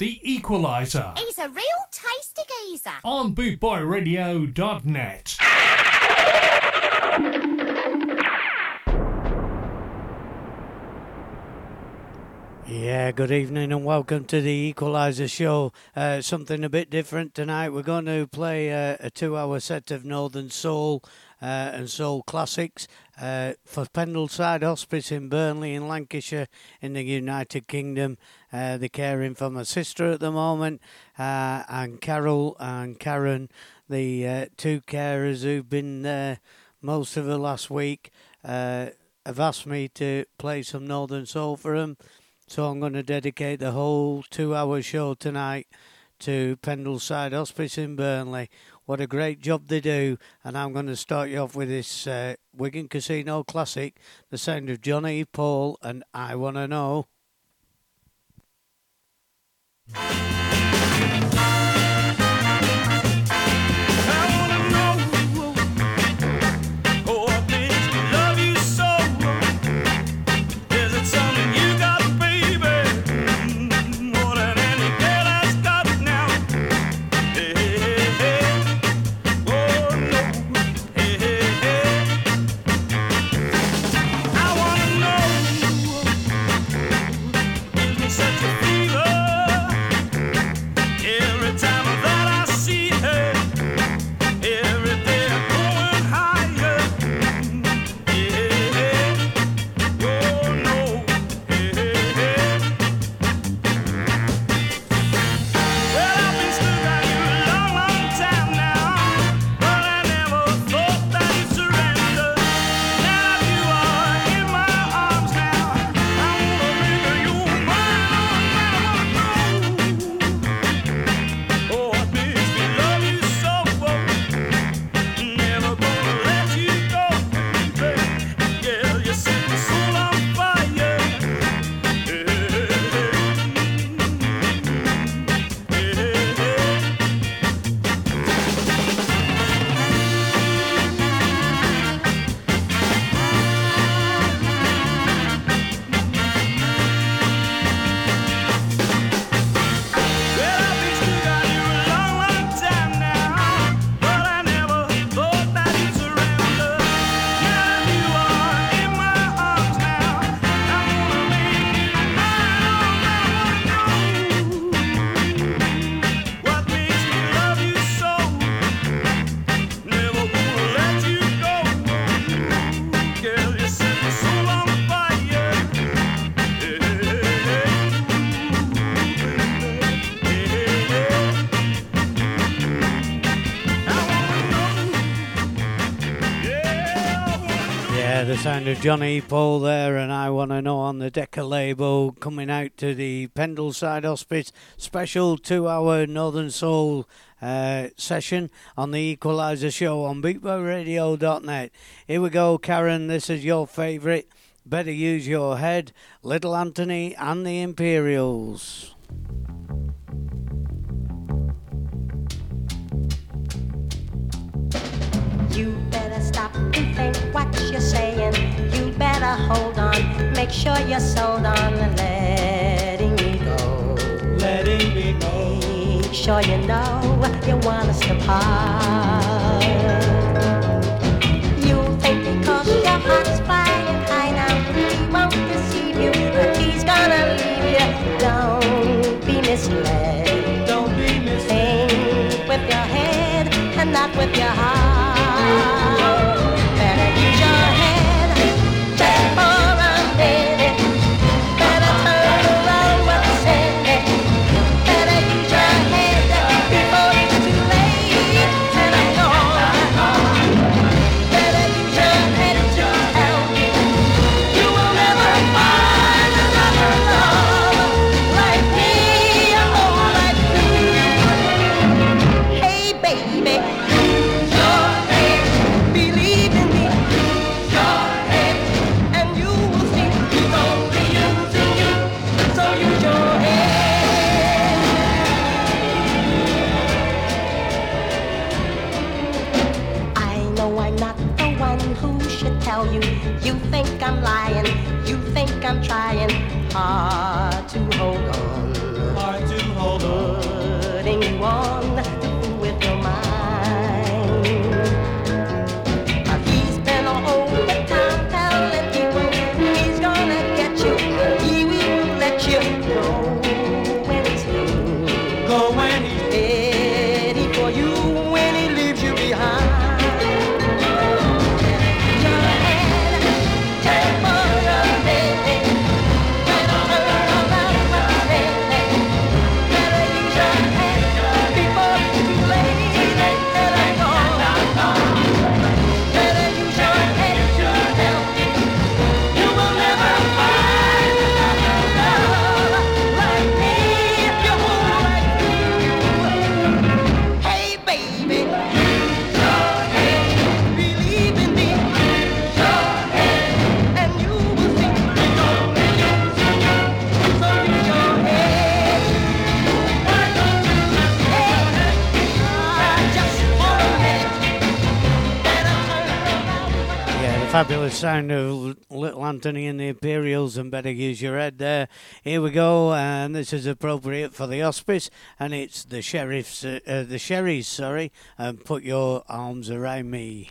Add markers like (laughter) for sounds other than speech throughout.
The Equalizer. He's a real tasty geezer. On bootboyradio.net. Yeah, good evening and welcome to the Equalizer Show. Uh, something a bit different tonight. We're going to play uh, a two hour set of Northern Soul uh, and Soul classics uh, for Pendleside Hospice in Burnley, in Lancashire, in the United Kingdom. Uh, they're caring for my sister at the moment, uh, and Carol and Karen, the two carers who've been there most of the last week, have asked me to play some Northern Soul for them. So I'm going to dedicate the whole two hour show tonight to Pendleside Hospice in Burnley. What a great job they do. And I'm going to start you off with this uh, Wigan Casino classic, The Sound of Johnny Paul, and I Want to Know. Bye. Sound of Johnny Paul there, and I want to know on the Decca label coming out to the Pendleside Hospice special two hour Northern Soul uh, session on the Equalizer show on BootBoyRadio.net. Here we go, Karen. This is your favourite. Better use your head. Little Anthony and the Imperials. Stop and think what you're saying. You better hold on, make sure you're sold on and letting me go. Letting me go. Make sure you know you want us to part. fabulous sound of Little Anthony and the Imperials and Better Use Your Head there. Here we go, and this is appropriate for the hospice, and it's the sheriff's, uh, uh, the Sherrys, sorry, and put your arms around me.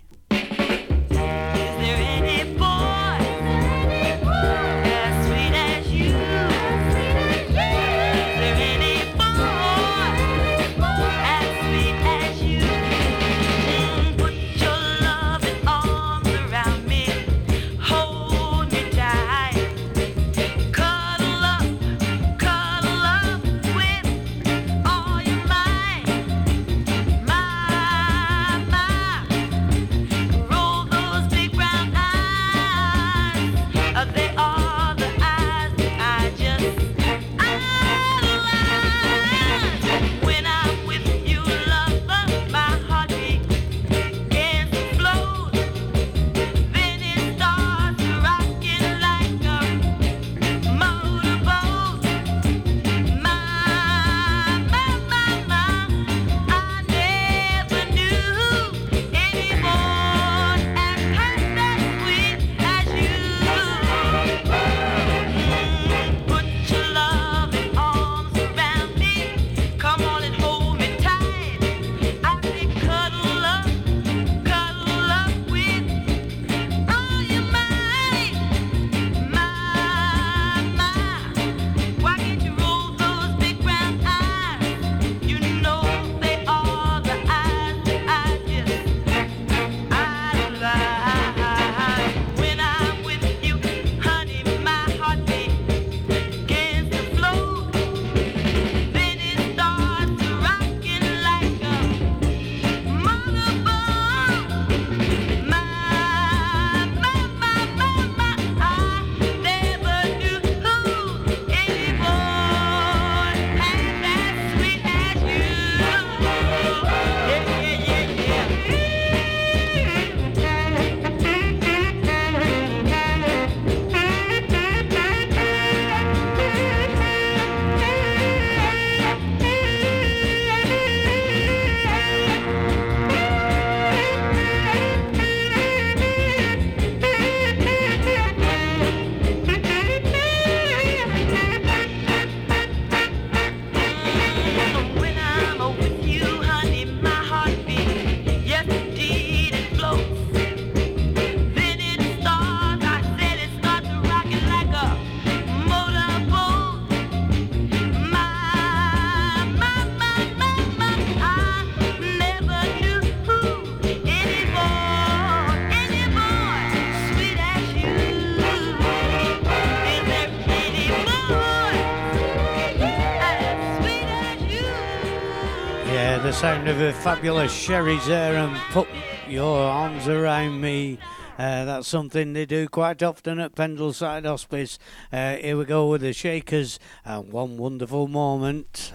the fabulous Sherrys there and put your arms around me. Uh, that's something they do quite often at Pendleside Hospice. Uh, here we go with the Shakers and one wonderful moment.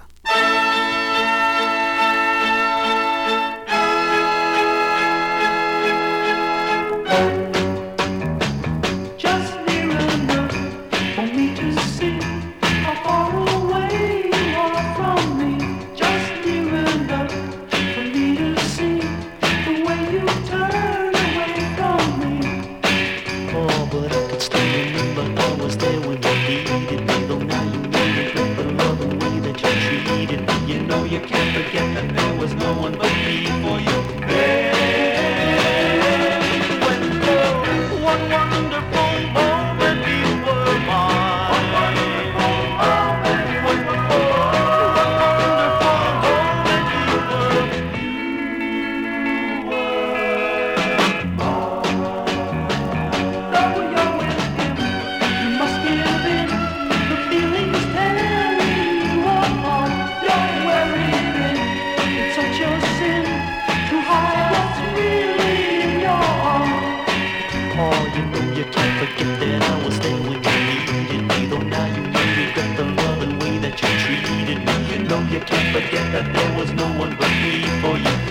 that I was there when you. Needed me Though now you the way that you treated me. You know you can't forget that there was no one but me for you.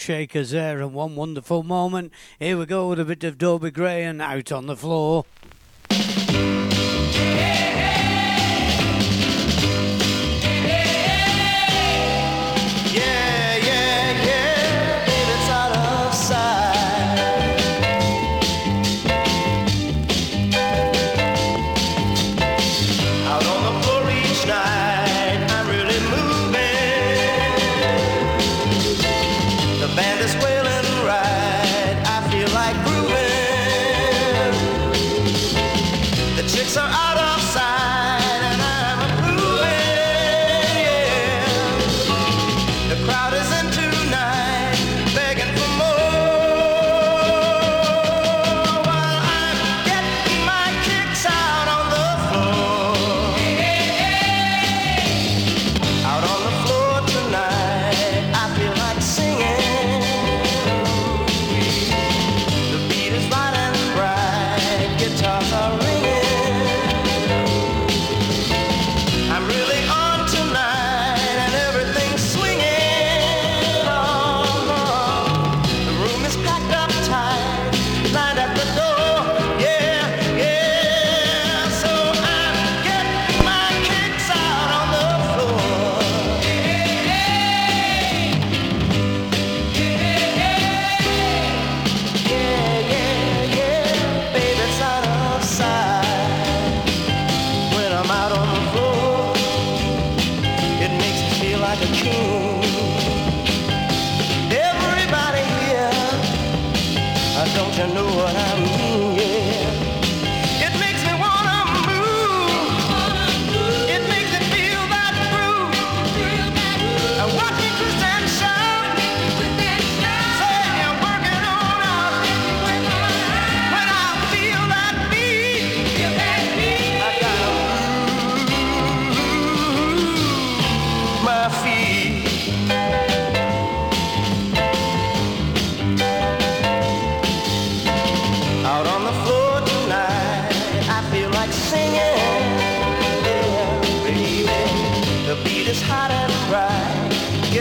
shakers there and one wonderful moment. Here we go with a bit of Dobie Gray and out on the floor.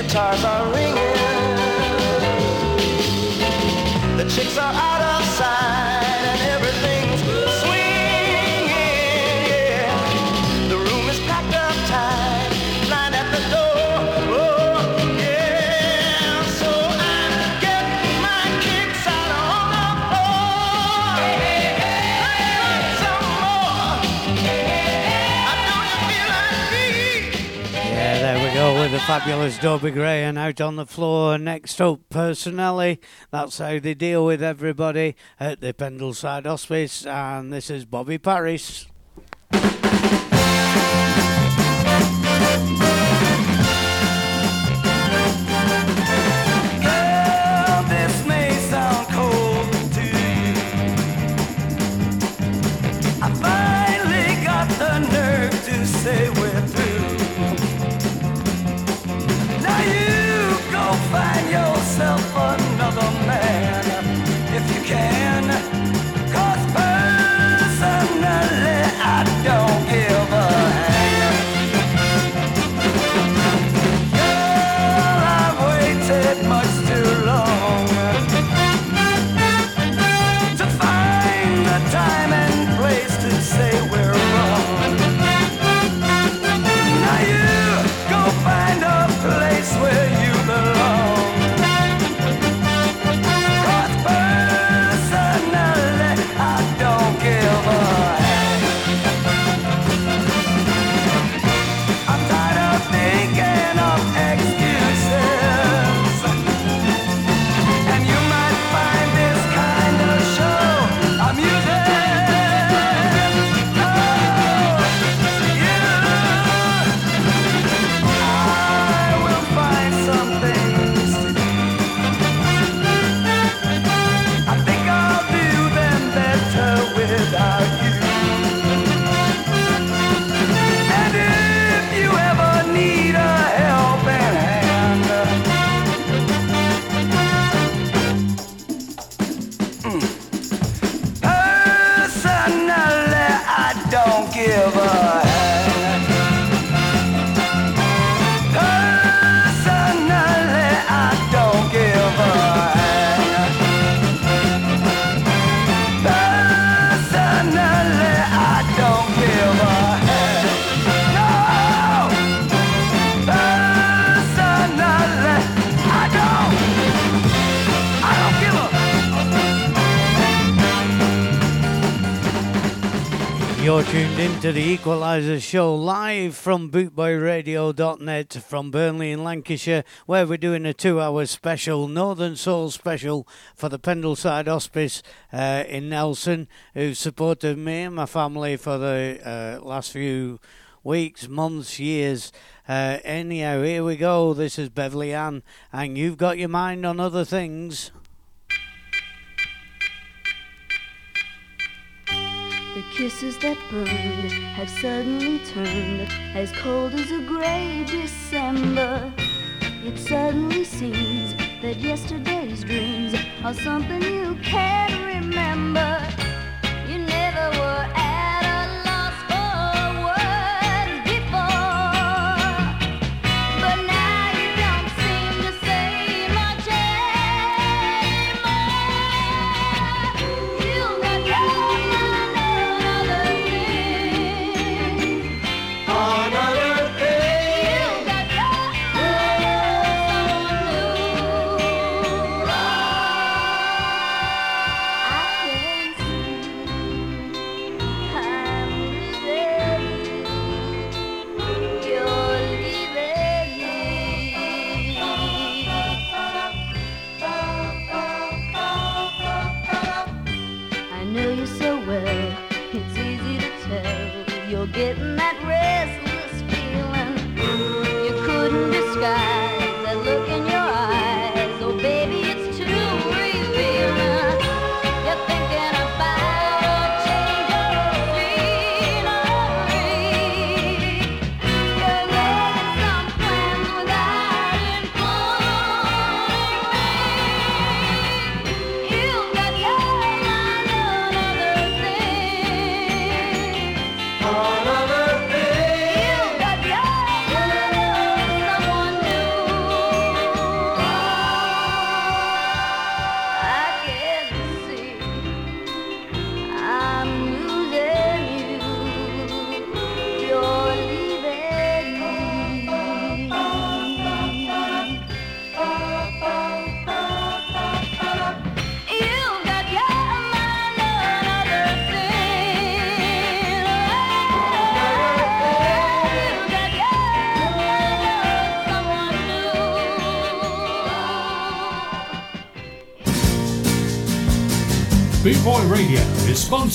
guitars are ringing. The chicks are out. fabulous Dobie Gray and out on the floor. Next up, personally, That's how they deal with everybody at the Pendleside Hospice. And this is Bobby Paris. Tuned into the Equalizer Show live from bootboyradio.net from Burnley in Lancashire, where we're doing a two hour special, Northern Soul special for the Pendleside Hospice uh, in Nelson, who supported me and my family for the uh, last few weeks, months, years. Uh, anyhow, here we go. This is Beverly Ann, and you've got your mind on other things. The kisses that burned have suddenly turned as cold as a gray December. It suddenly seems that yesterday's dreams are something you can't remember.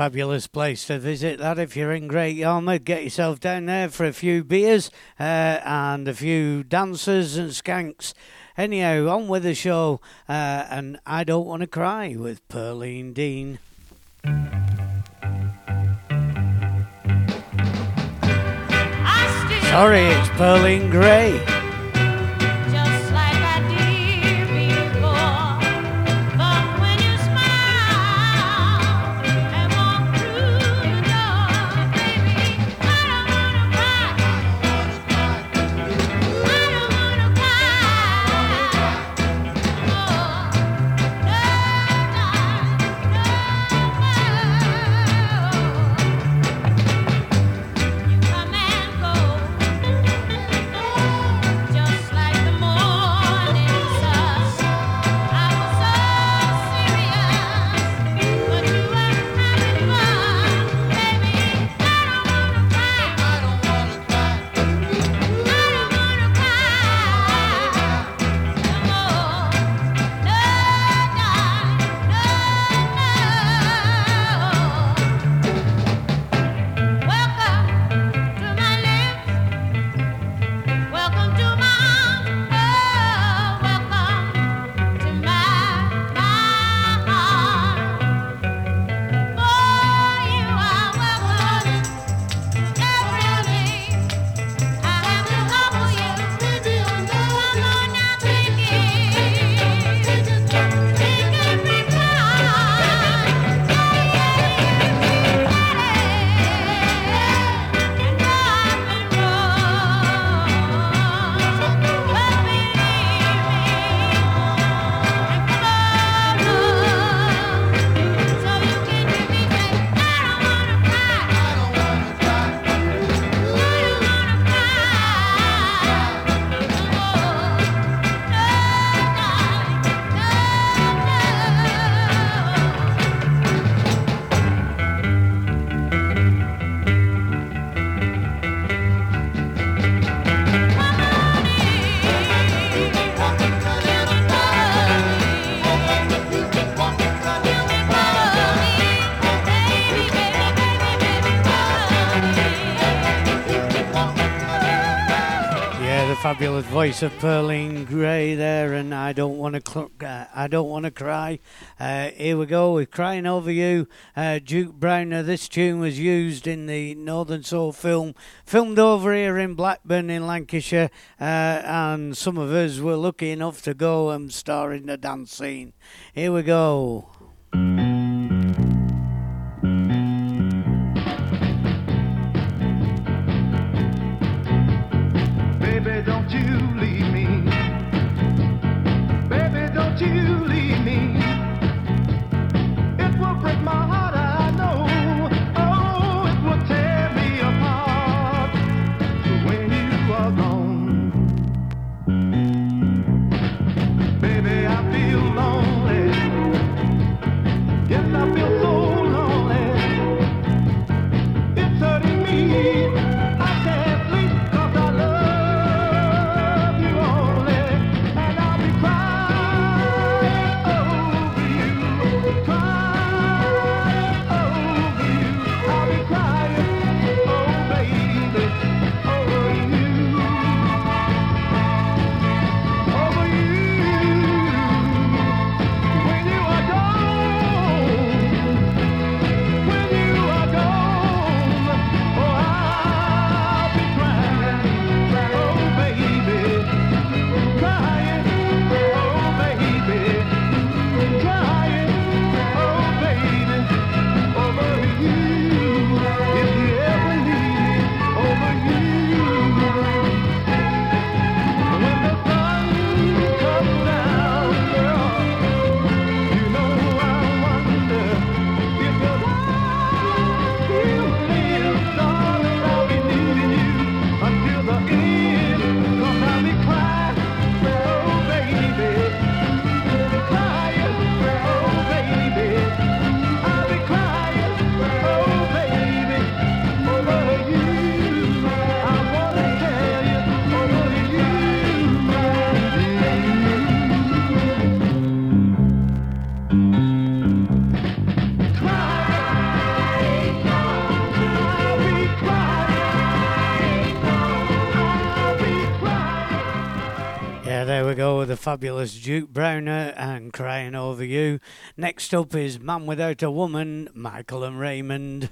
Fabulous place to visit that if you're in Great Yarmouth. Get yourself down there for a few beers uh, and a few dancers and skanks. Anyhow, on with the show, uh, and I Don't Want to Cry with Pearline Dean. Sorry, it's Pearlean Gray. voice of Pearlean Gray there, and I don't want to cl- uh, I don't want to cry. Uh, here we go. We're crying over you, uh, Duke Browner. This tune was used in the Northern Soul film, filmed over here in Blackburn in Lancashire, uh, and some of us were lucky enough to go and star in the dance scene. Here we go. fabulous Duke Browner and Crying Over You. Next up is Man Without a Woman, Michael and Raymond.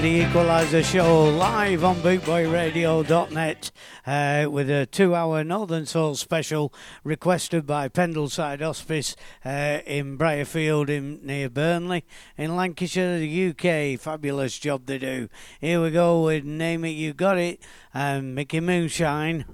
the Equaliser Show live on bootboyradio.net uh, with a two hour Northern Soul special requested by Pendleside Hospice uh, in Brierfield in, near Burnley in Lancashire, the UK. Fabulous job they do. Here we go with Name It You Got It and Micky Moonshine.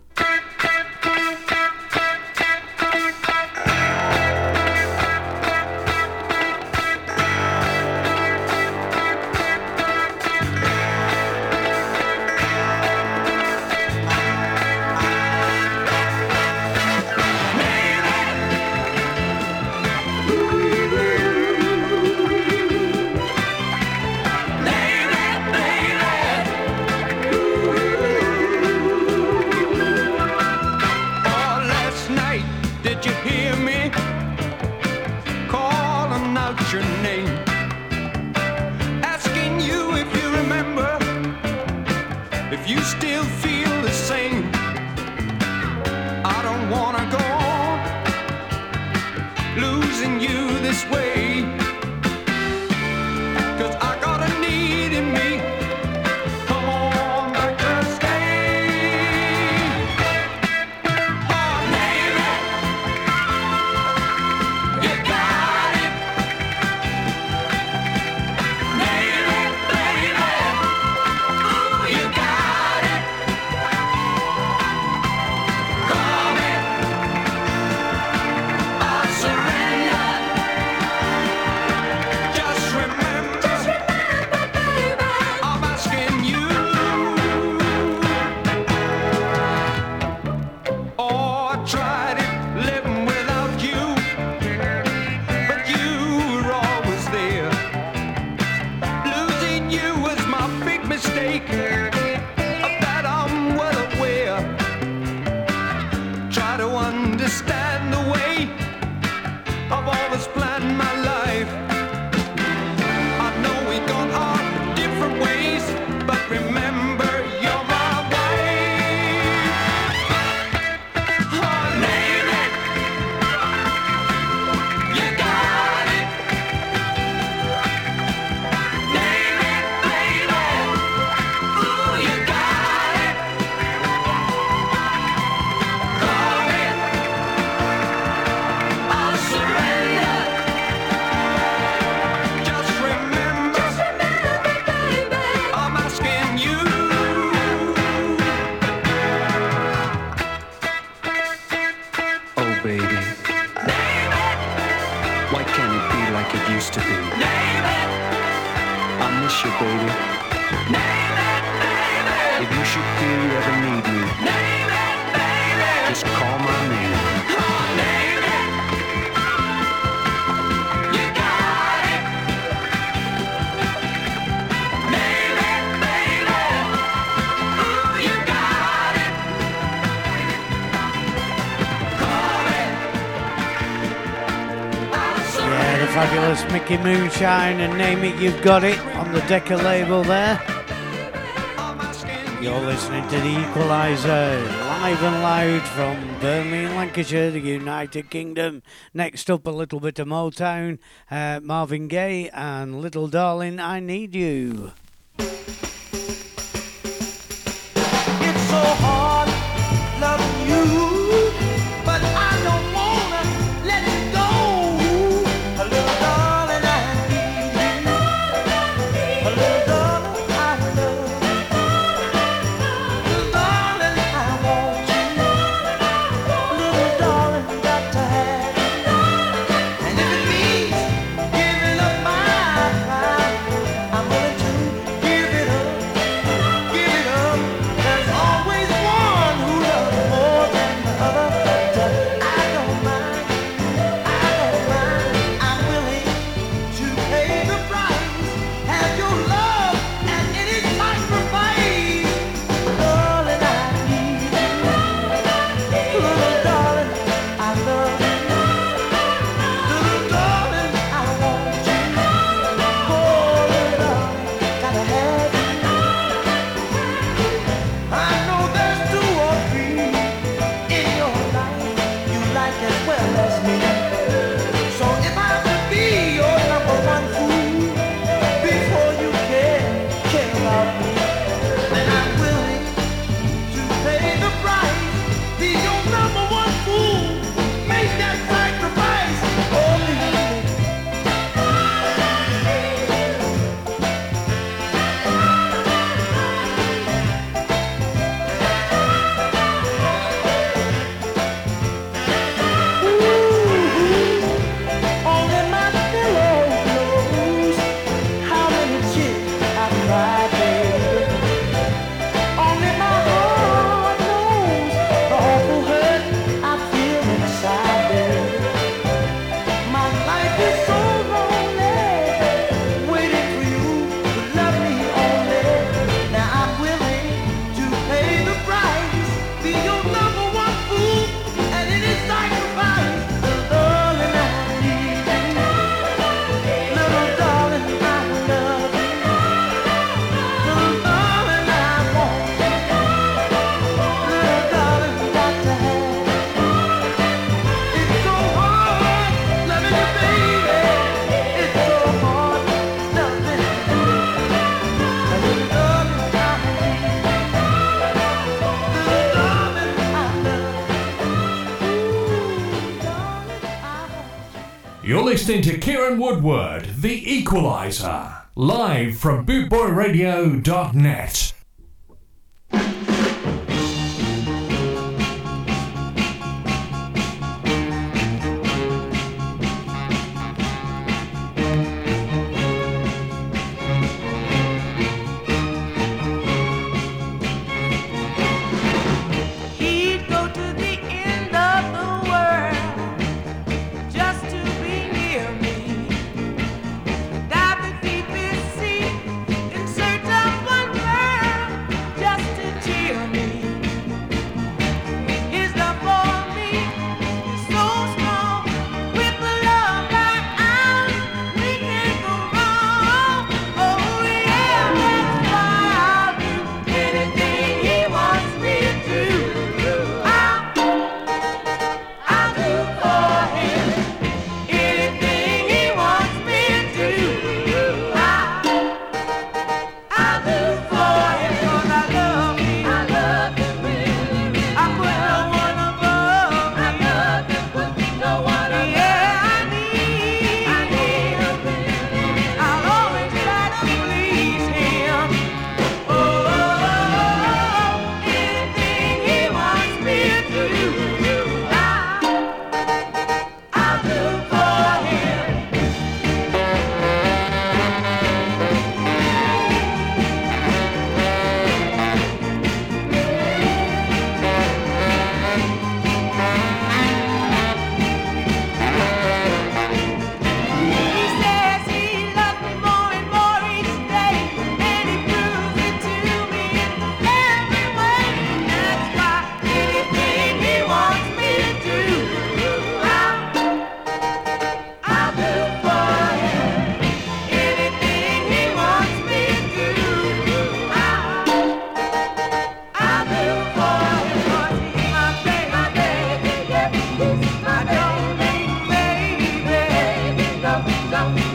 Moonshine and Name It You've Got It on the Decca label there. You're listening to The Equaliser, live and loud from Birmingham, Lancashire, the United Kingdom. Next up, a little bit of Motown, uh, Marvin Gaye and Little Darling, I Need You. listening to Kieran Woodward, The Equalizer, live from bootboyradio.net.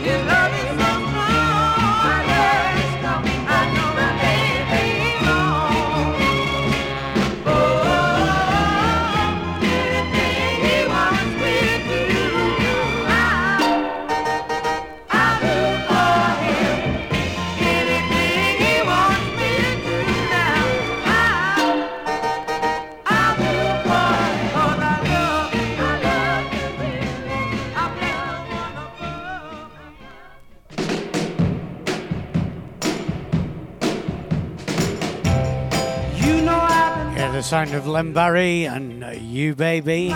Your love is sound of Lembari and You Baby.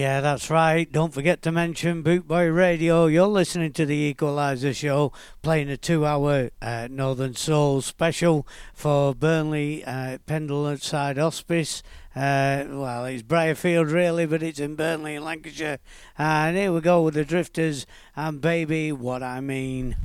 Yeah, that's right. Don't forget to mention Bootboy Radio. You're listening to the Equalizer Show, playing a two-hour uh, Northern Soul special for Burnley uh, Pendleside Hospice. Uh, well, it's Brierfield really, but it's in Burnley, Lancashire. And here we go with the Drifters and Baby What I Mean.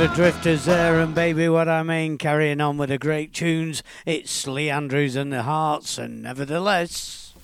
The Drifters there, and baby, what I mean, carrying on with the great tunes. It's Lee Andrews and the Hearts, and nevertheless.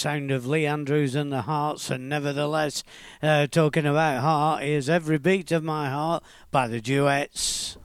Sound of Lee Andrews and the Hearts, and nevertheless, uh, talking about heart, is Every Beat of My Heart by the Duets.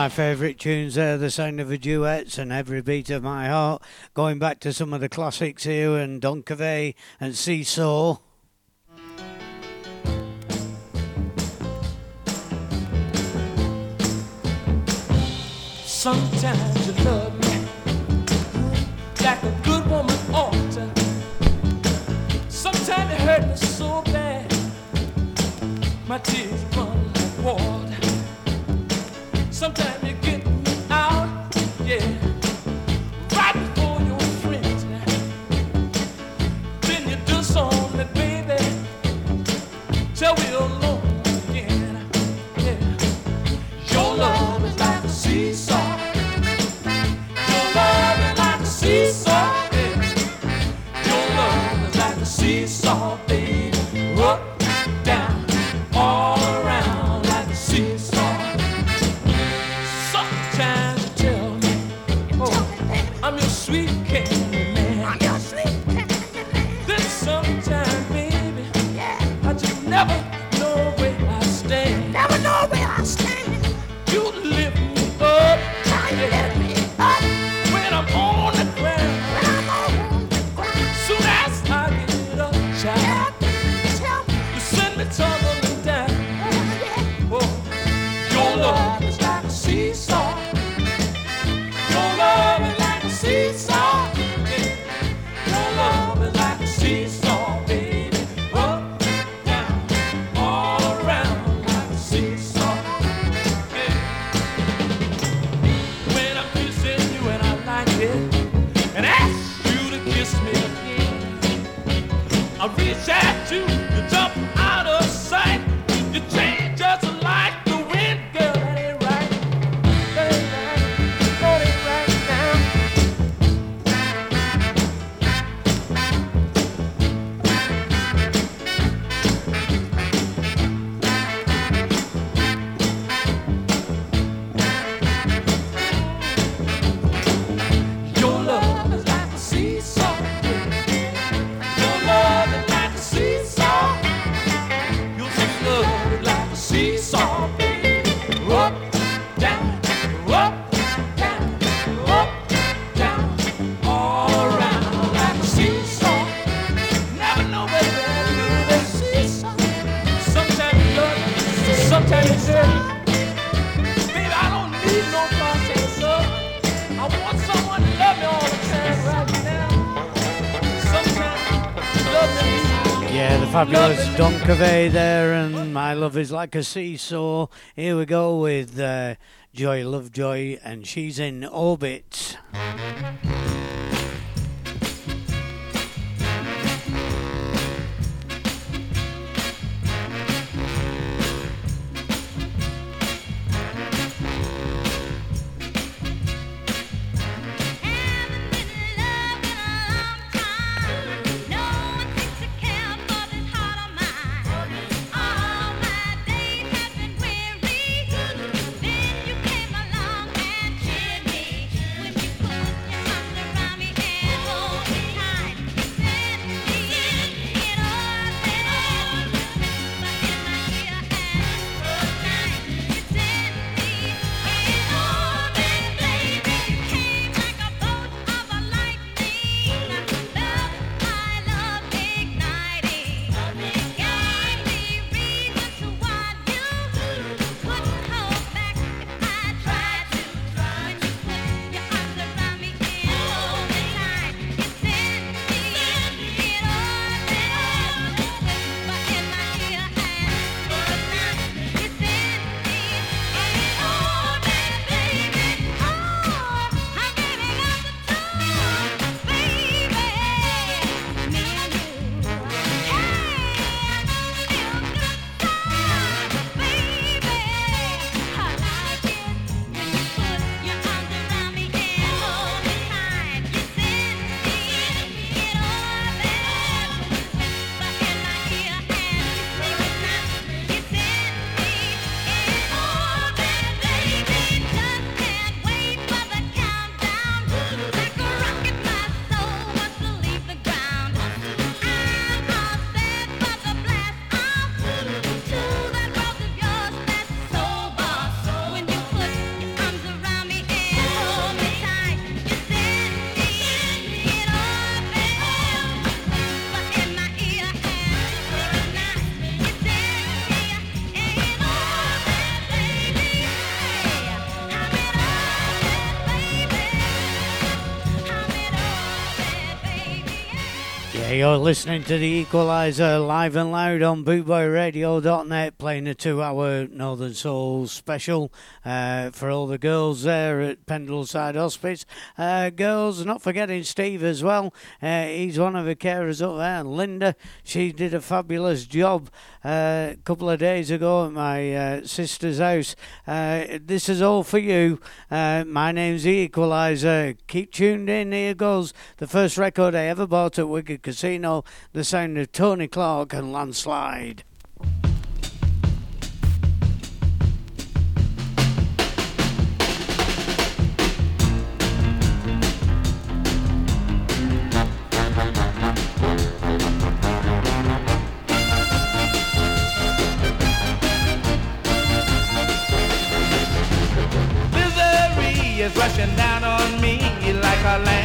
My favourite tunes there, the sound of the duets and every beat of my heart. Going back to some of the classics here and Don Covay and Seesaw. Sometimes you love me like a good woman ought to. Sometimes you hurt me so bad, my tears. Sometimes you get out, yeah, right your friends. Then you do something, baby, till we're fabulous Don Covay there, and My Love is Like a Seesaw. Here we go with uh, Joy Lovejoy, and she's in orbit. You're listening to the Equalizer live and loud on bootboyradio.net, playing a two hour Northern Soul special uh, for all the girls there at Pendleside Hospice. Uh, girls, not forgetting Steve as well. Uh, he's one of the carers up there. And Linda, she did a fabulous job uh, a couple of days ago at my uh, sister's house. Uh, this is all for you. My name's the Equalizer. Keep tuned in. Here goes the first record I ever bought at Wigan Casino, the sound of Tony Clarke and Landslide. Is rushing down on me like a landslide.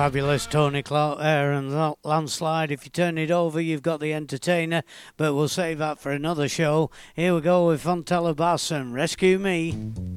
fabulous Tony Clarke there and that landslide. If you turn it over, you've got the entertainer, but we'll save that for another show. Here we go with Fontella Bass and Rescue Me.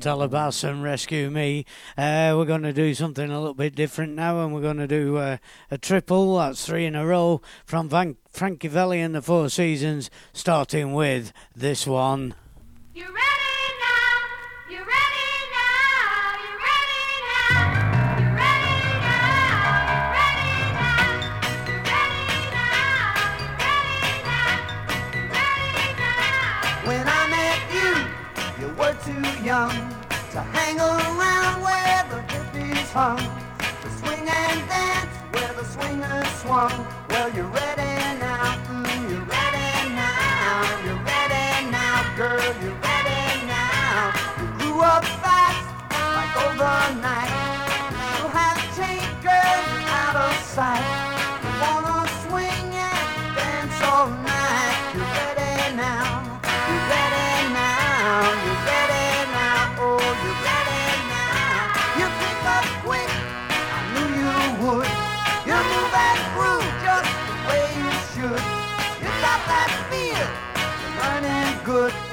Talabas and Rescue Me. Uh, we're going to do something a little bit different now, and we're going to do uh, a triple. That's three in a row from Van- Frankie Valli and the Four Seasons, starting with this one. You ready? young to hang around where the hippies hung, to swing and dance where the swingers swung. Well, you're ready now, mm, you're ready now, you're ready now, girl, you're ready now. You grew up fast, like overnight. You have changed, girl, out of sight.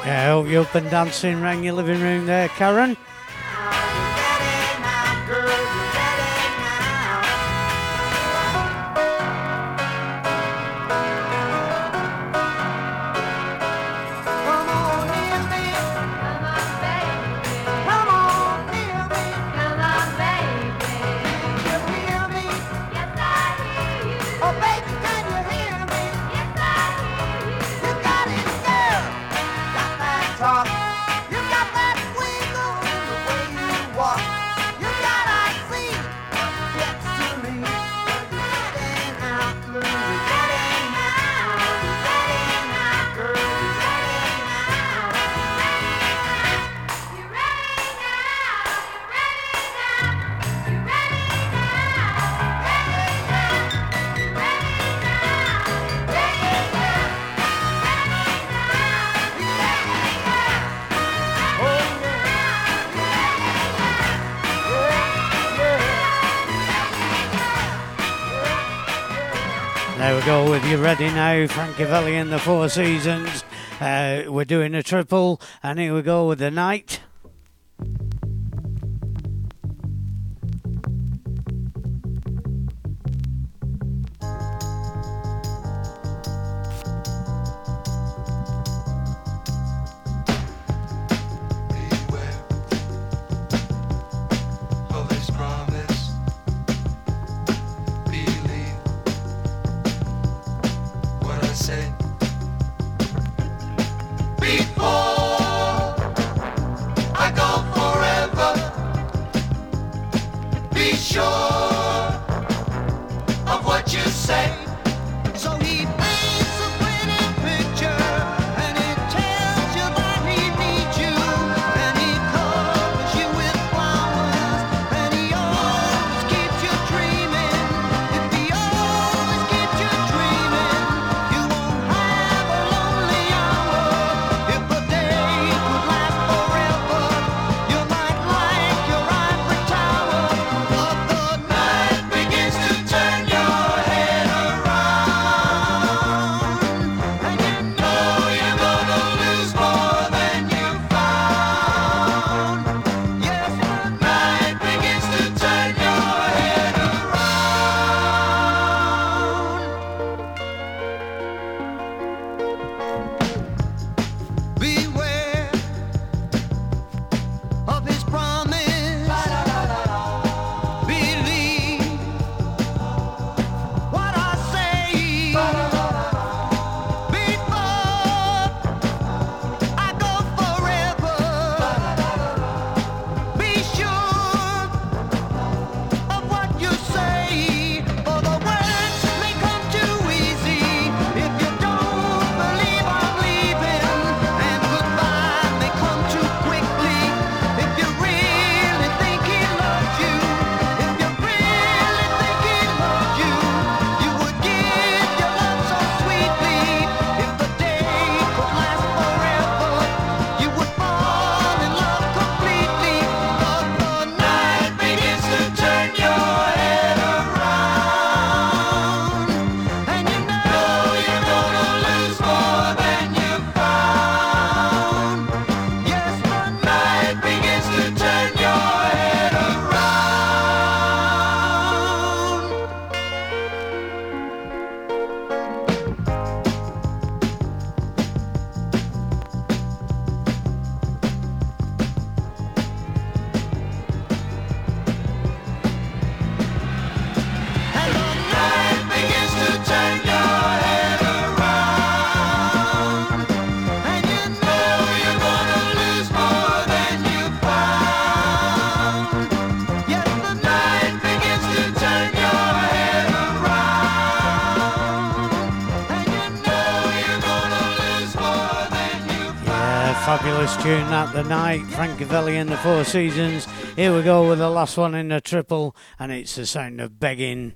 I hope you've up and dancing around your living room there, Karen. you ready now, Frankie Valli and the Four Seasons. Uh, we're doing a triple, and here we go with the night. first tune at the night, Frankie Valli in the Four Seasons. Here we go with the last one in the triple, and it's the sound of begging.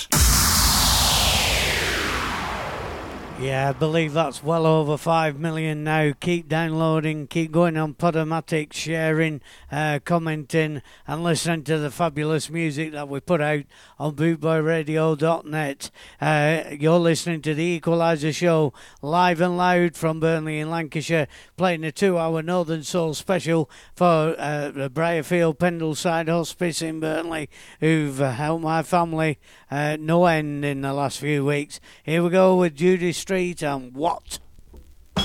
Yeah, I believe that's well over 5 million now. Keep downloading, keep going on Podomatic, sharing, uh, commenting, and listening to the fabulous music that we put out on bootboyradio.net. Uh, you're listening to the Equalizer Show live and loud from Burnley in Lancashire, playing a two hour Northern Soul special for uh, the Brierfield Pendleside Hospice in Burnley, who've helped my family uh, no end in the last few weeks. Here we go with Judy Street and What? Do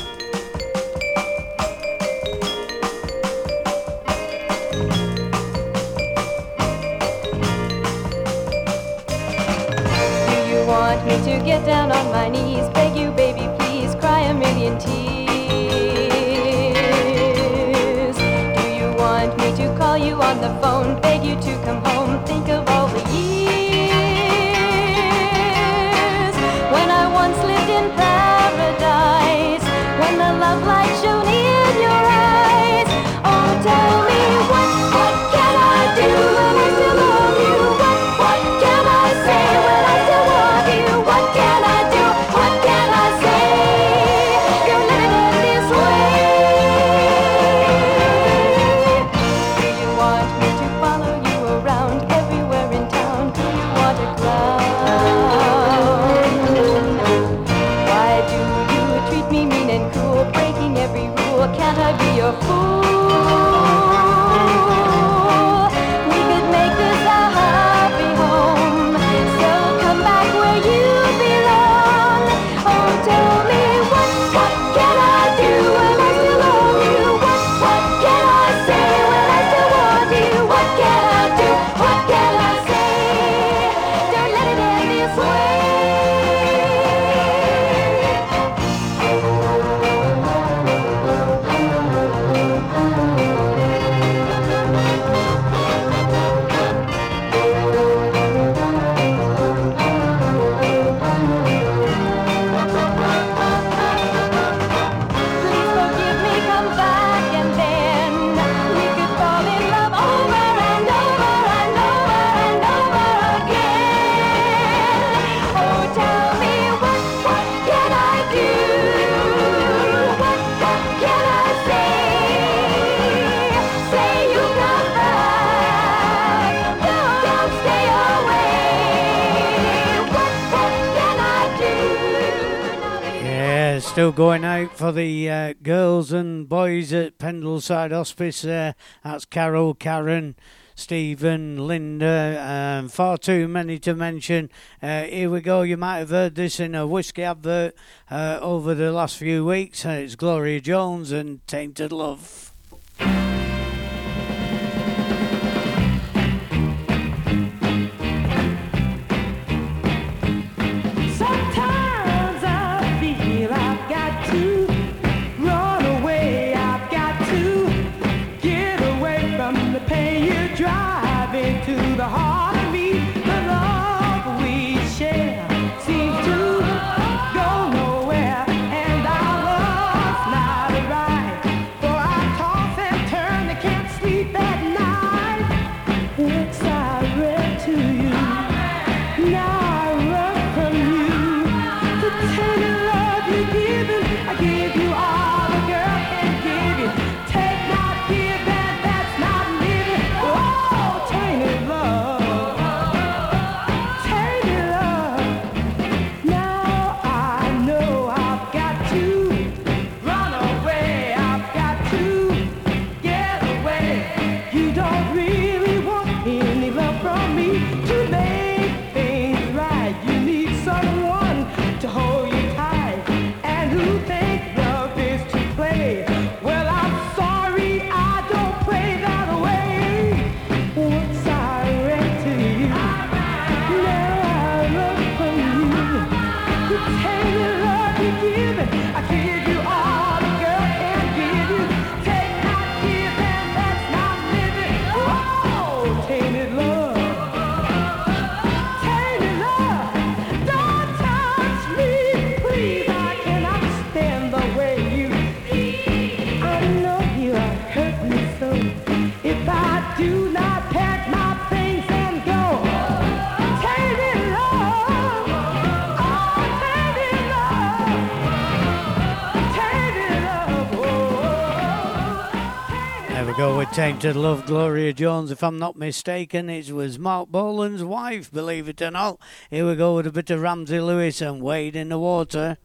you want me to get down on my knees, beg you, baby, please, cry a million tears? Do you want me to call you on the phone, Going out for the uh, girls and boys at Pendleside Hospice there. That's Carol, Karen, Stephen, Linda, um, far too many to mention. Uh, here we go. You might have heard this in a whiskey advert uh, over the last few weeks. Uh, it's Gloria Jones and Tainted Love. With Tainted Love, Gloria Jones. If I'm not mistaken, it was Marc Bolan's wife, believe it or not. Here we go with a bit of Ramsey Lewis and Wade in the Water.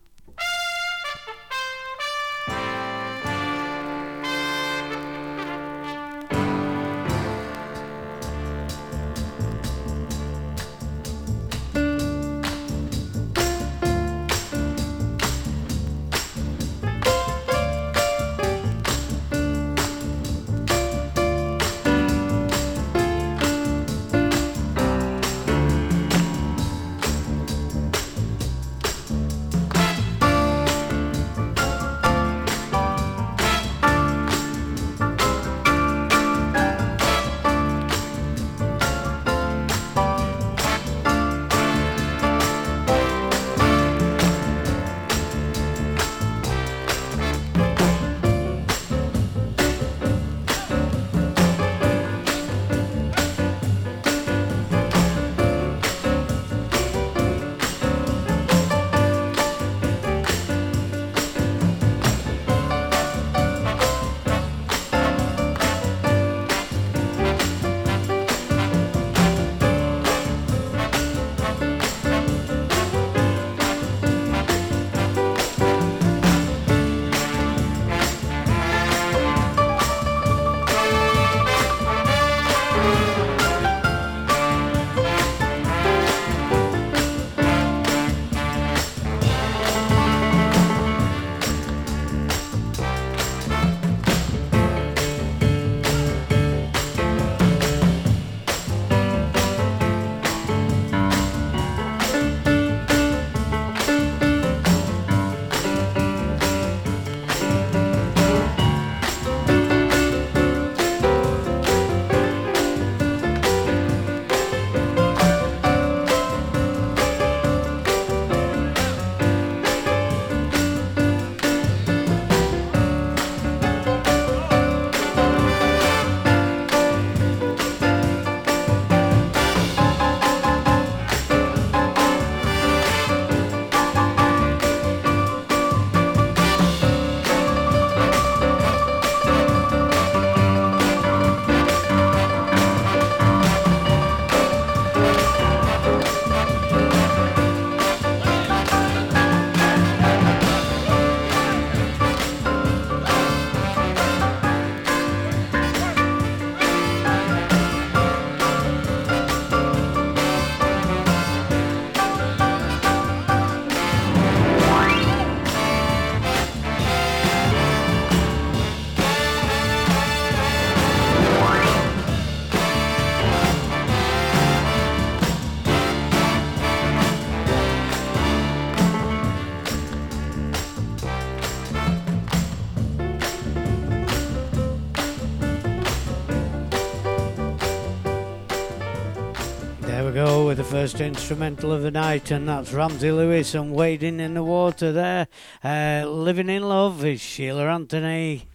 First instrumental of the night, and that's Ramsey Lewis and Wading in the Water there. Uh, Living in Love is Sheila Anthony.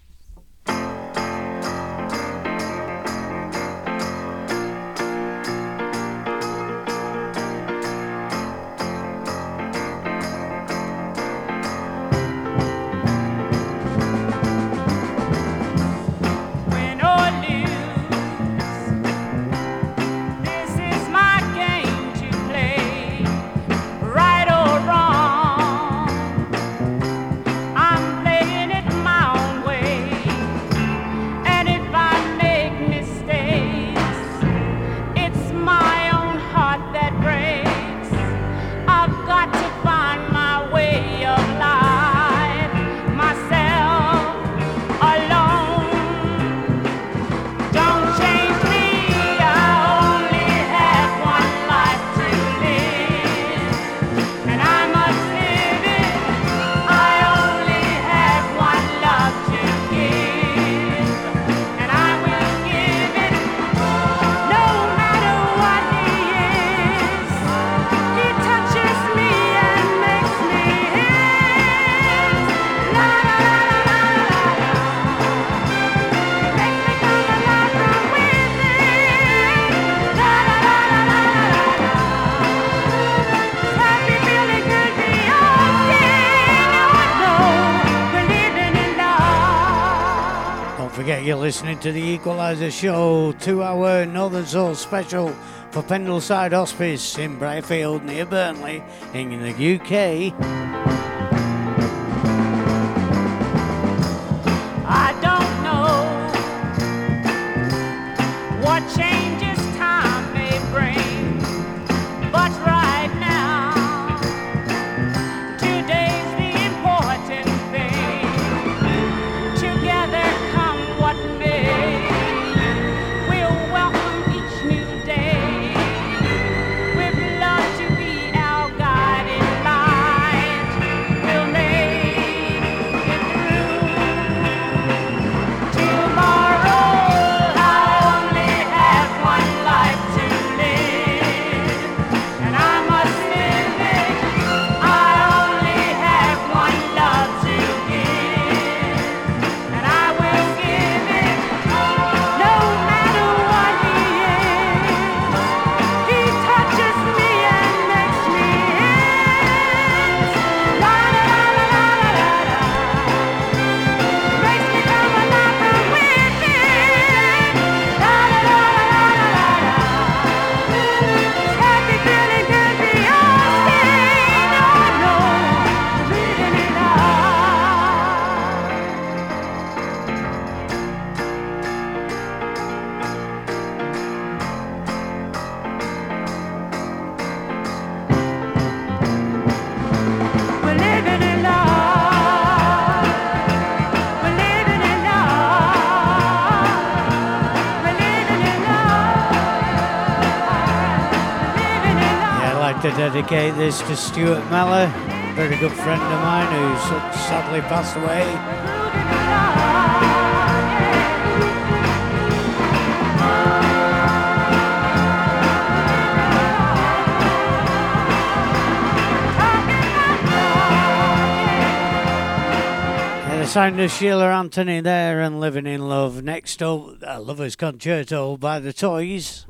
You're listening to the Equaliser Show, two hour Northern Soul special for Pendleside Hospice in Brierfield near Burnley in the UK. dedicate this to Stuart Meller, a very good friend of mine who sadly passed away. sound of Sheila Anthony there and Living in Love. Next up, Lover's Concerto by The Toys.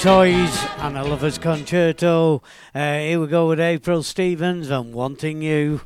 Toys and a Lover's Concerto. Uh, here we go with April Stevens and Wanting You.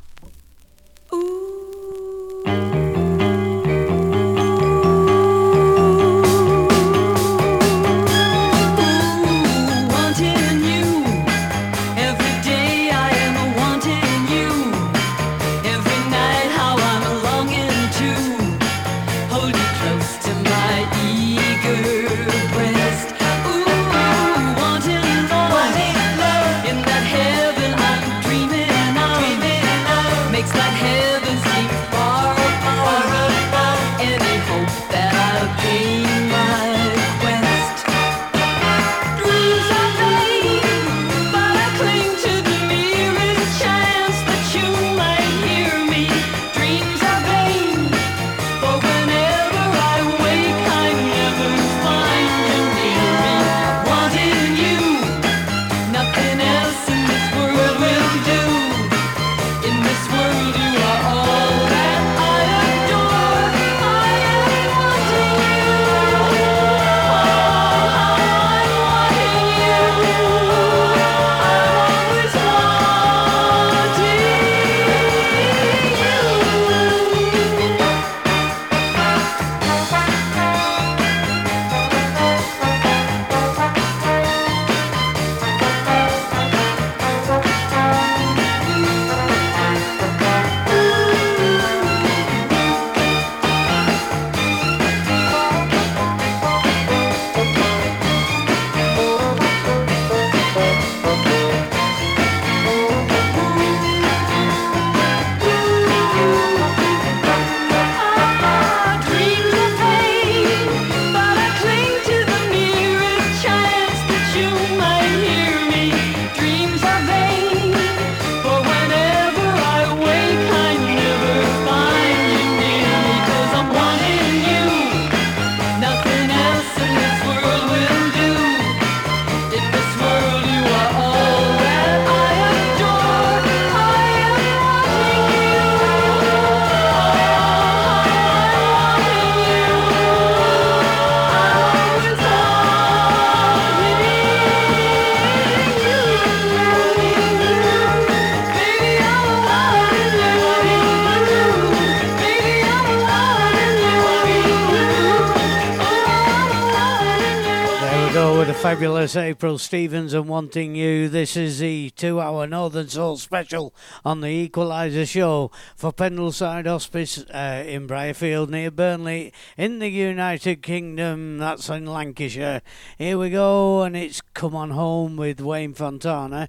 Fabulous April Stevens and Wanting You. This is the two hour Northern Soul special on the Equalizer show for Pendleside Hospice uh, in Brierfield near Burnley in the United Kingdom. That's in Lancashire. Here we go, and it's Come On Home with Wayne Fontana.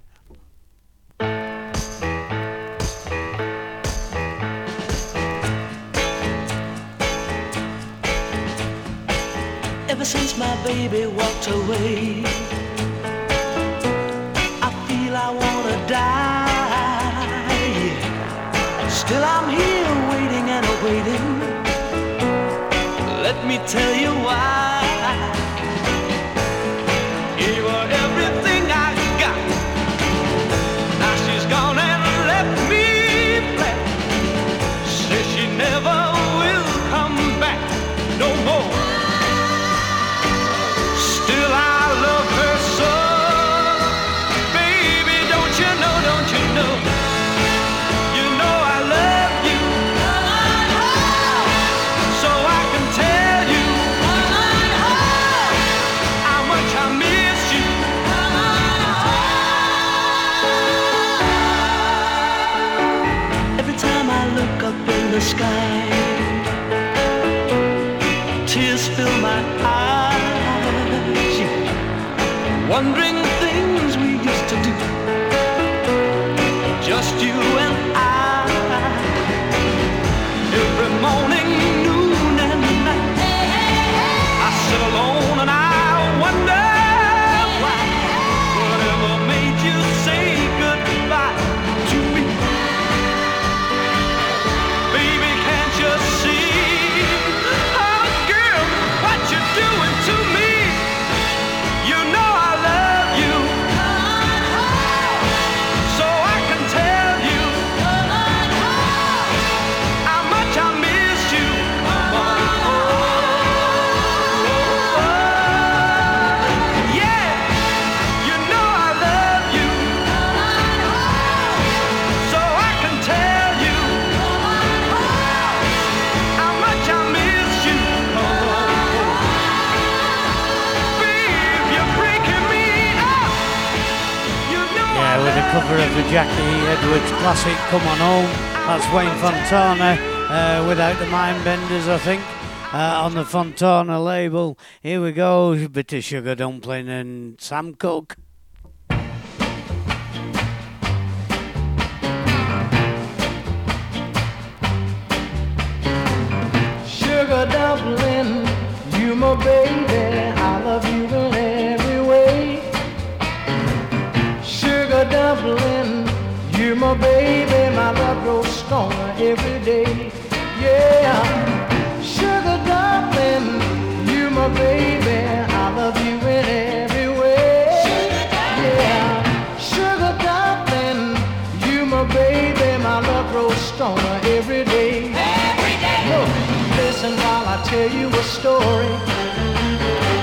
Ever since my baby walked away, I wanna die. Still, I'm here waiting and waiting. Let me tell you why. Sky, tears fill my eyes. Wondering Jackie Edwards classic Come On Home. That's Wayne Fontana uh, without the Mindbenders, I think. Uh, on the Fontana label. Here we go, a bit of Sugar Dumpling and Sam Cooke. Sugar dumpling, you my baby, every day. Yeah, sugar dumpling, you my baby, I love you in every way. Yeah, sugar dumpling, you my baby, my love grows stronger every day. Every day. Look, listen while I tell you a story,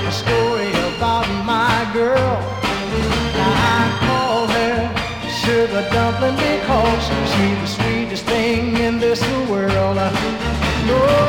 a story about my girl. Now I call her sugar dumpling because she's sweetest thing in this world. No,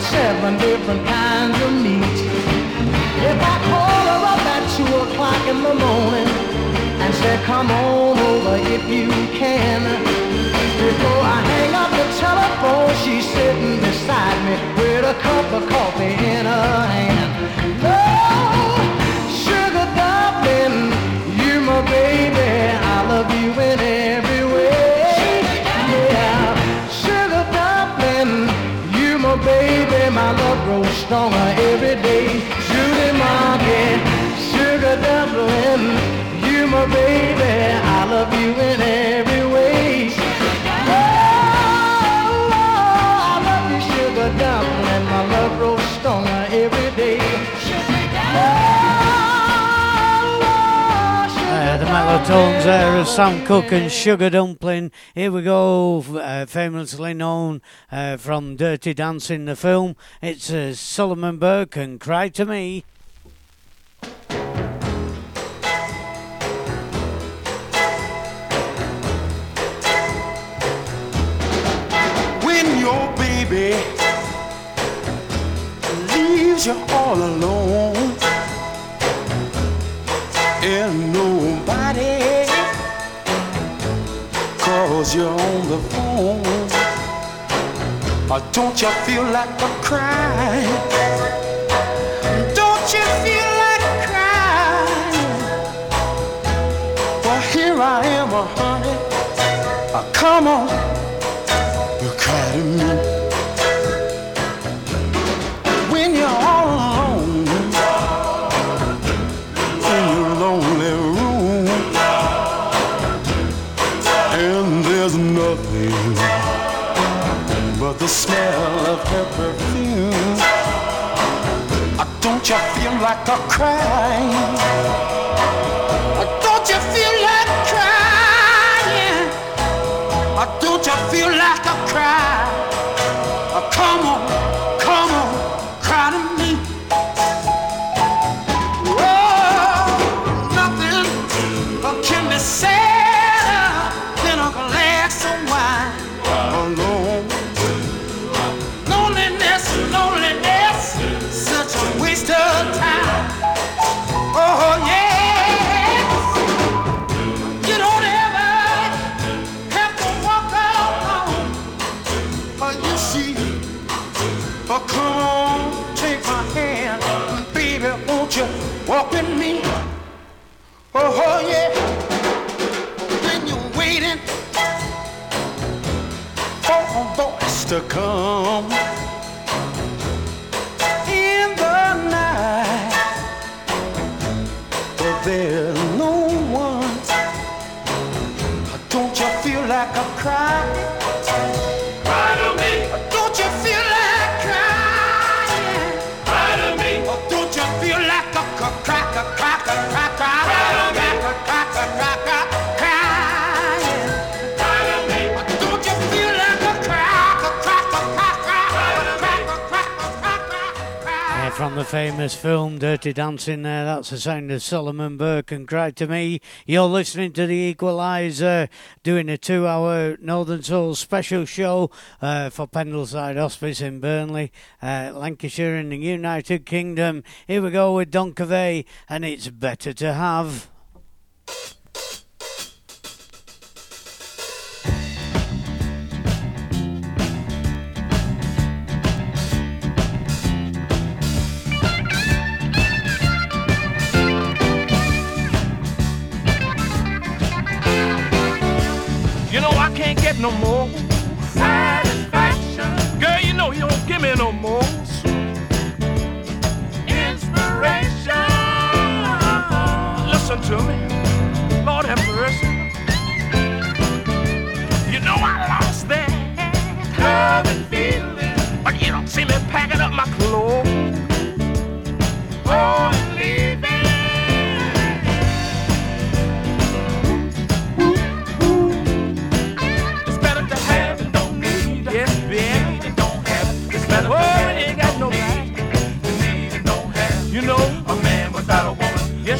with seven different kinds of meat. If I call her up at two o'clock in the morning and say, come on over if you can. Before I hang up the telephone, she's sitting beside me with a cup of coffee in her hand. Oh, sugar dumpling, you my baby, I love you in every my love grows stronger every day. Judy Monkey, sugar dumpling, you my baby, I love you tones there of Sam Cooke and Sugar Dumpling. Here we go, uh, famously known uh, from Dirty Dancing, the film. It's uh, Solomon Burke and Cry to Me. when your baby leaves you all alone and nobody calls you on the phone. Or don't you feel like a crying don't you feel like crying well here i am honey. Come on. You cry to me smell of her perfume. Uh, don't you feel like a? Uh, Don't you feel like crying? Uh, don't you feel like a cry? Uh, come on, to come famous film Dirty Dancing there, that's the sound of Solomon Burke and Cry to Me. You're listening to The Equalizer, doing a two hour Northern Soul special show uh, for Pendleside Hospice in Burnley, uh, Lancashire in the United Kingdom. Here we go with Don Covay, and it's better to have. No more satisfaction. Girl, you know you don't give me no more inspiration. Listen to me, Lord have mercy. You know I lost that love and feeling, but you don't see me packing up my clothes. Girl,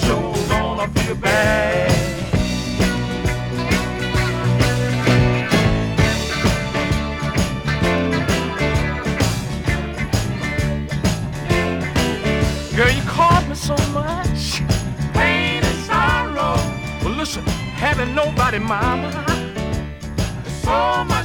you caused me so much. Well, listen, having nobody, mama, so much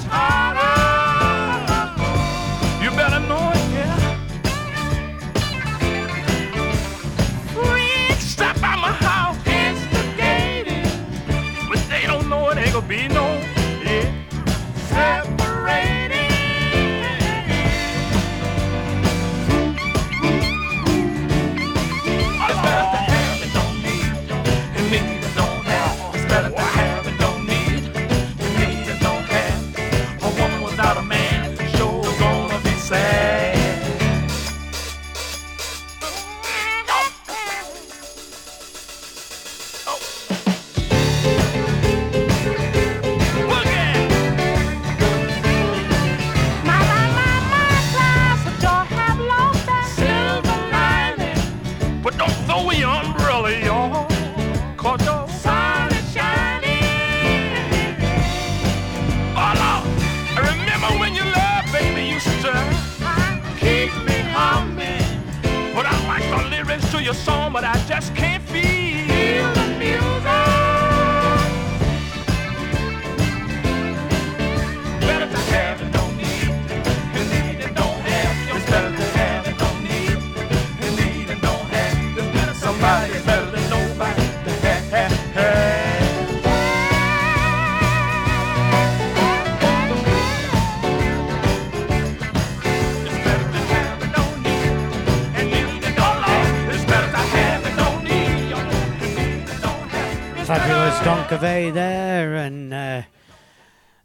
Fabulous Don Covay there, and uh,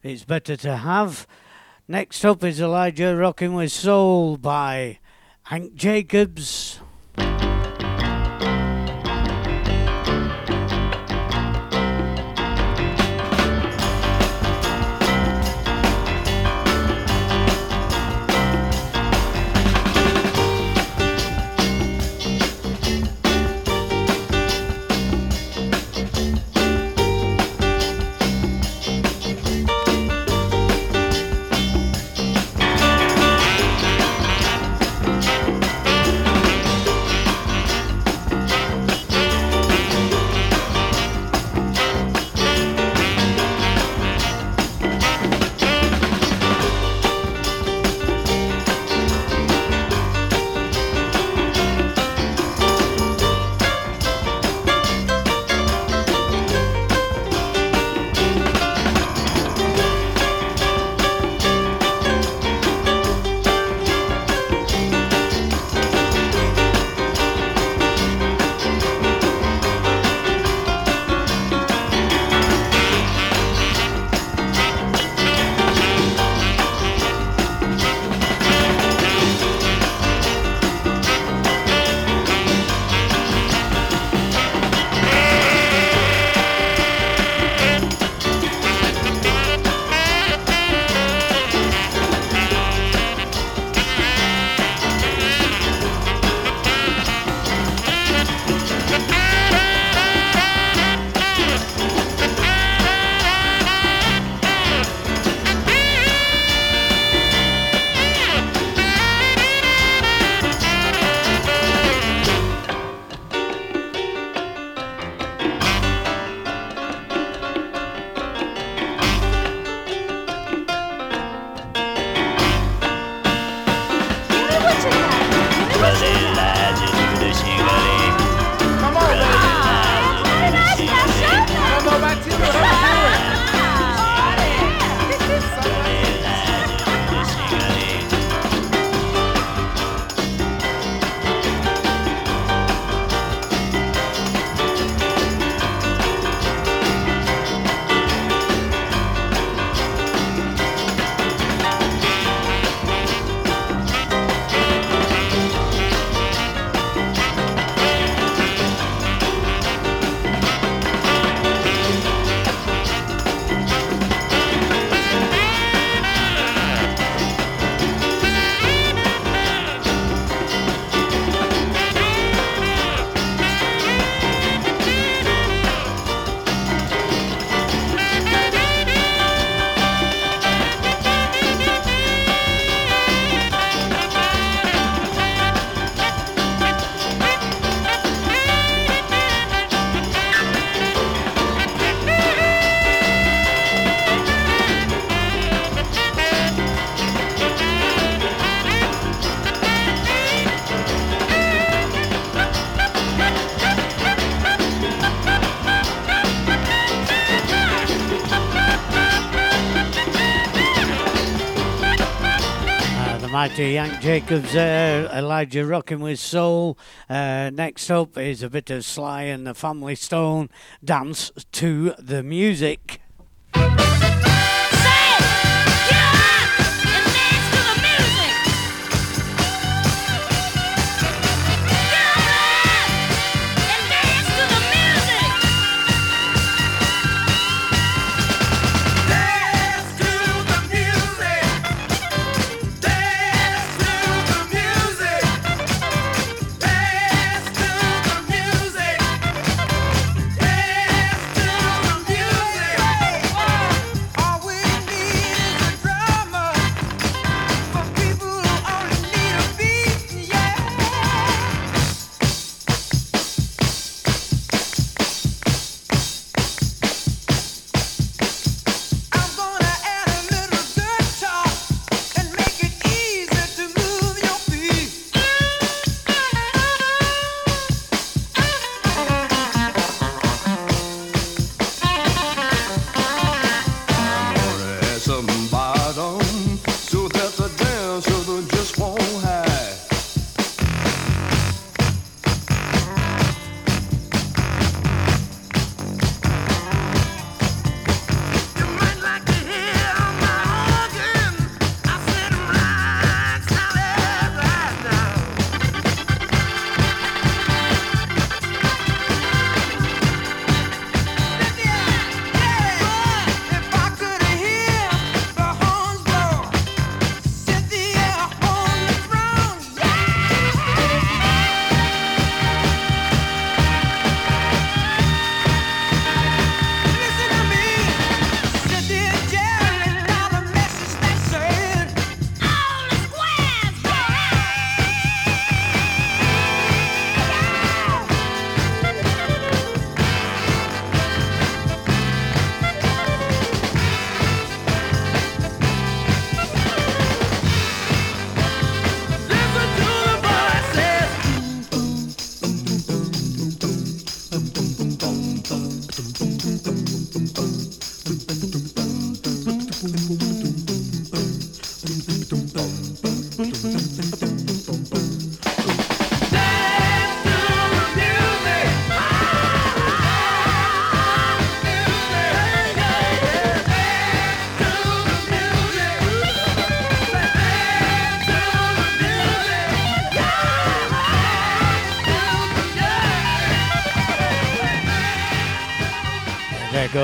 it's better to have. Next up is Elijah Rocking with Soul by Hank Jacobs. Mighty Hank Jacobs there, Elijah rocking with soul. Uh, next up is a bit of Sly and the Family Stone dance to the. Music.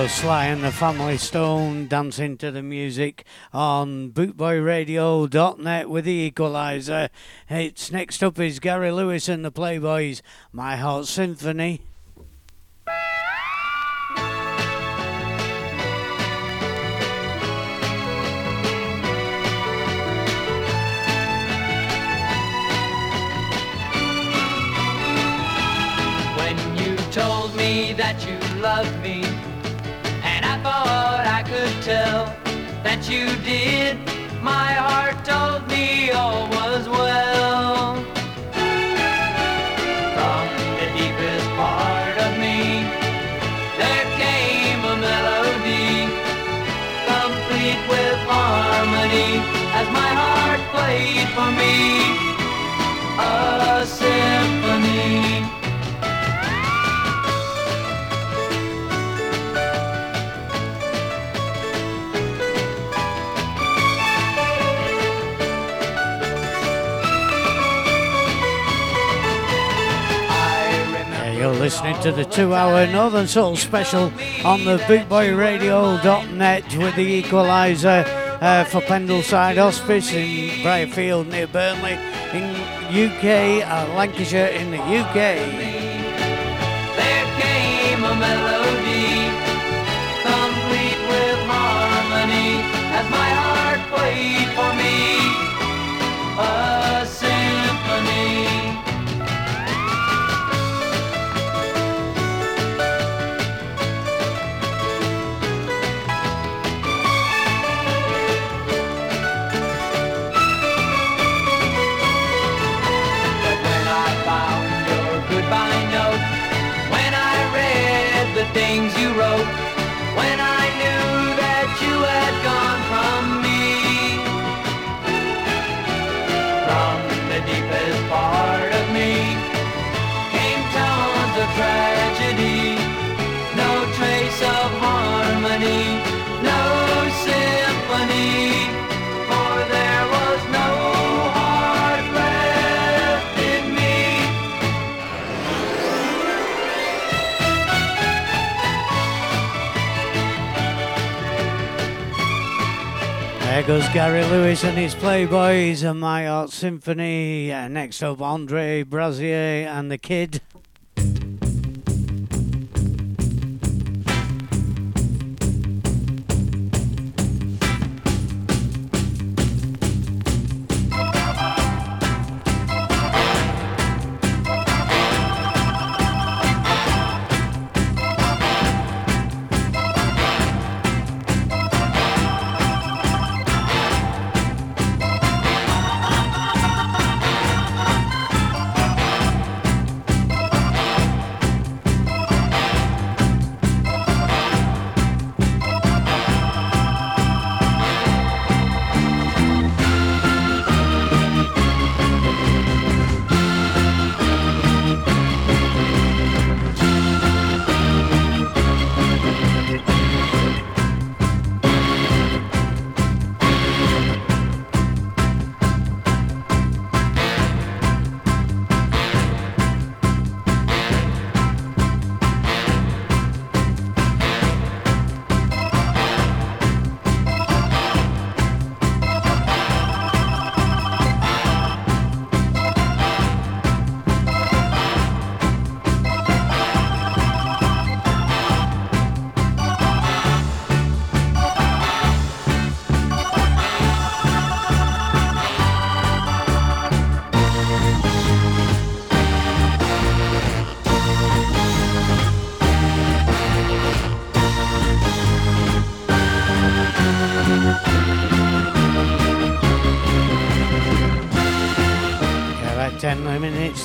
Sly and the Family Stone dancing to the music on bootboyradio.net with the equalizer. It's next up is Gary Lewis and the Playboys, My Heart Symphony. when you told me that you loved me. Tell that you did. My heart told me all was well. From the deepest part of me, there came a melody, complete with harmony, as my heart played for me listening to the two hour Northern Soul special on the bootboyradio.net with the equalizer uh, for Pendleside Hospice in Brierfield near Burnley in UK, uh, Lancashire in the UK. There came a melody, complete with harmony, as my heart played for me There goes Gary Lewis and his Playboys and My Heart Symphony. Uh, next up, Andre Brazier and the Kid.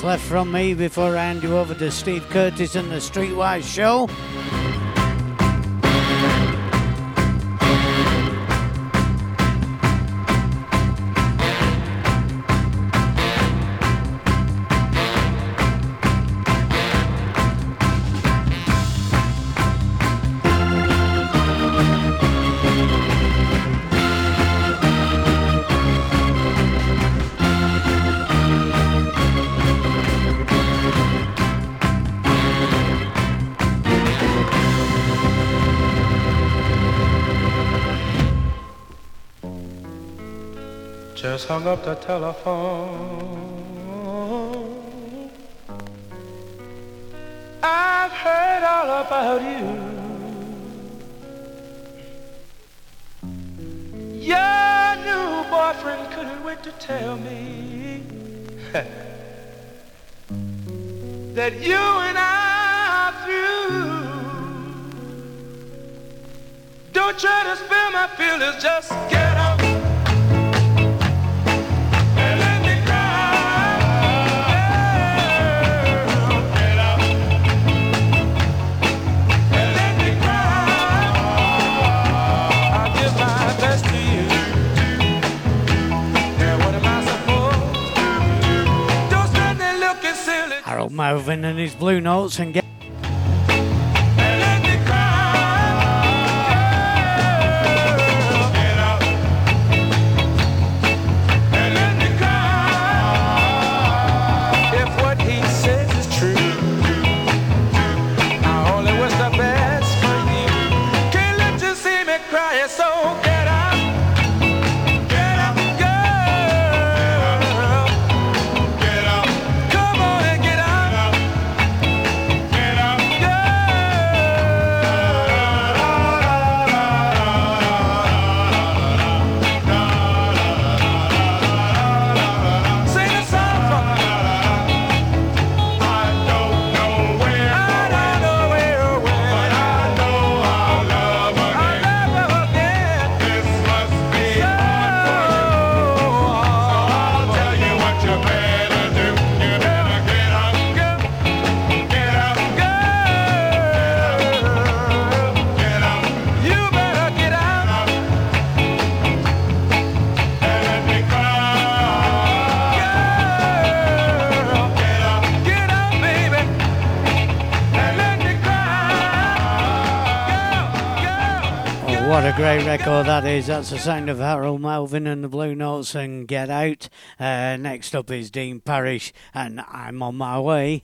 Left from me before I hand you over to Steve Curtis and the Streetwise Show. just hung up the telephone. I've heard all about you. Your new boyfriend couldn't wait to tell me (laughs) that you and I are through. Don't try to spare my feelings, just get. Melvin and his Blue Notes and get great record that is. That's the sound of Harold Melvin and the Blue Notes and Get Out. Uh, next up is Dean Parrish and I'm on my way.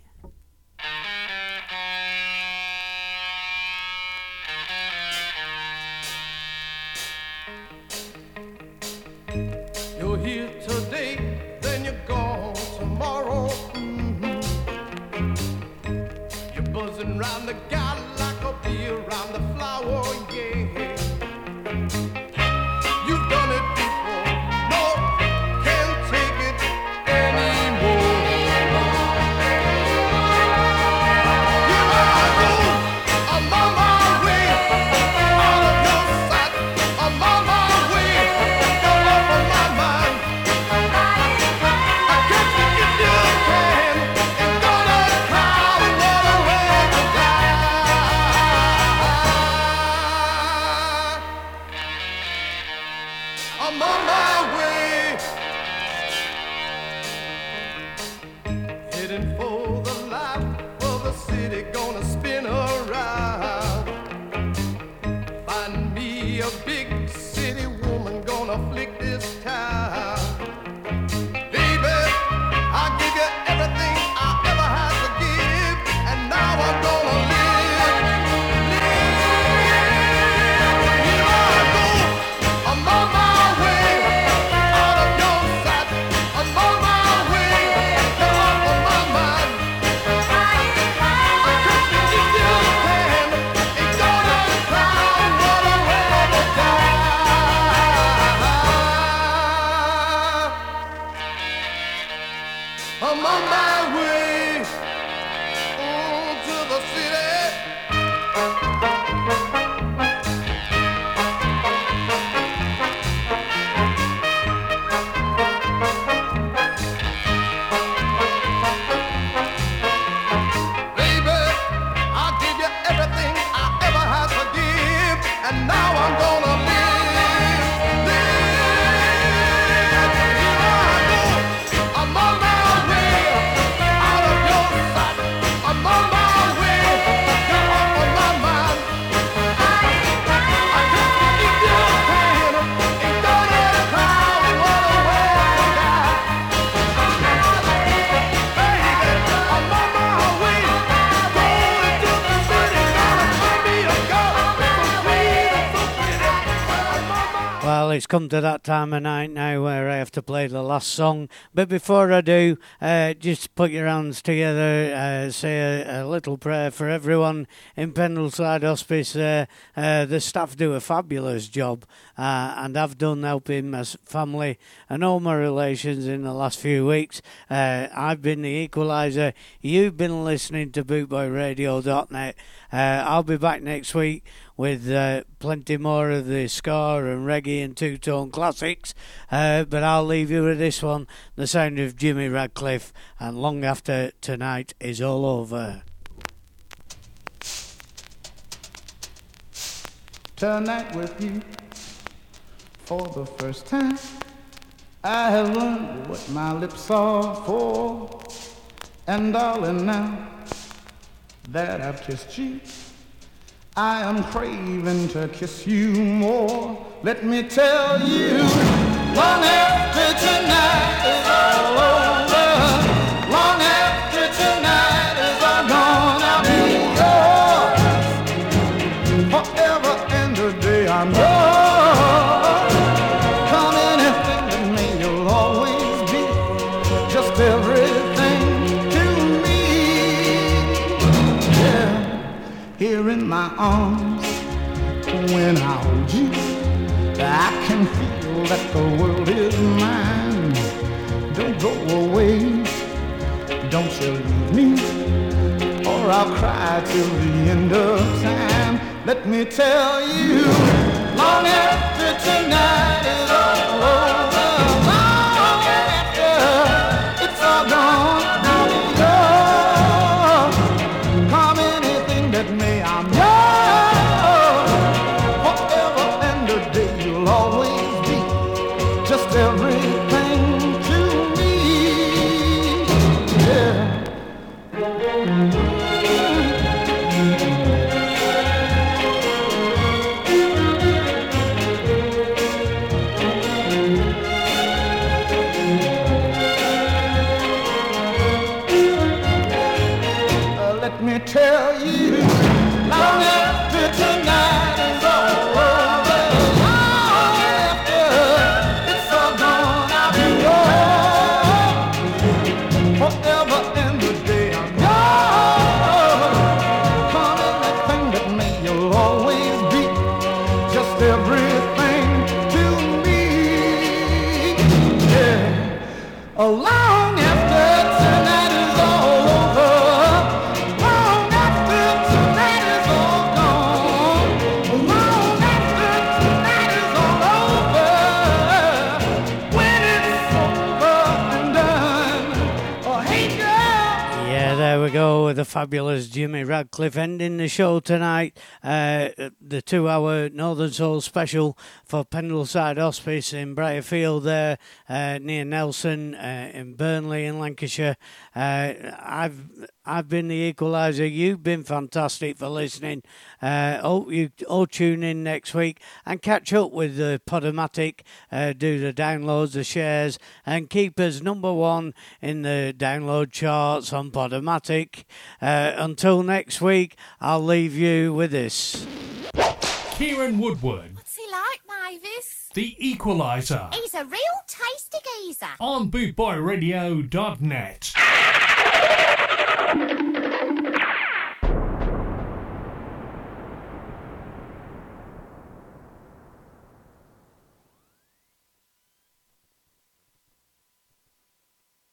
Come to that time of night now where I have to play the last song. But before I do, uh, just put your hands together, uh, say a, a little prayer for everyone in Pendleside Hospice. Uh, uh, the staff do a fabulous job, uh, and I've done helping my family and all my relations in the last few weeks. Uh, I've been the equaliser. You've been listening to bootboyradio.net. I'll be back next week with uh, plenty more of the ska and reggae and two tone classics. Uh, but I'll leave you with this one the sound of Jimmy Radcliffe, and long after tonight is all over. tonight with you for the first time. I have learned what my lips are for, and darling, now that I've kissed you, I am craving to kiss you more. Let me tell you, long cry till the end of time. Let me tell you, long after tonight fabulous Jimmy Radcliffe ending the show tonight. Uh, the two hour Northern Soul special for Pendleside Hospice in Brierfield, there uh, near Nelson uh, in Burnley in Lancashire. Uh, I've I've been the equaliser. You've been fantastic for listening. Uh, hope you all tune in next week and catch up with the Podomatic, uh, do the downloads, the shares, and keep us number one in the download charts on Podomatic. Uh, until next week, I'll leave you with this. Kieran Woodward, What's he like, Mavis? The equaliser, He's a real tasty geezer. on bootboyradio.net.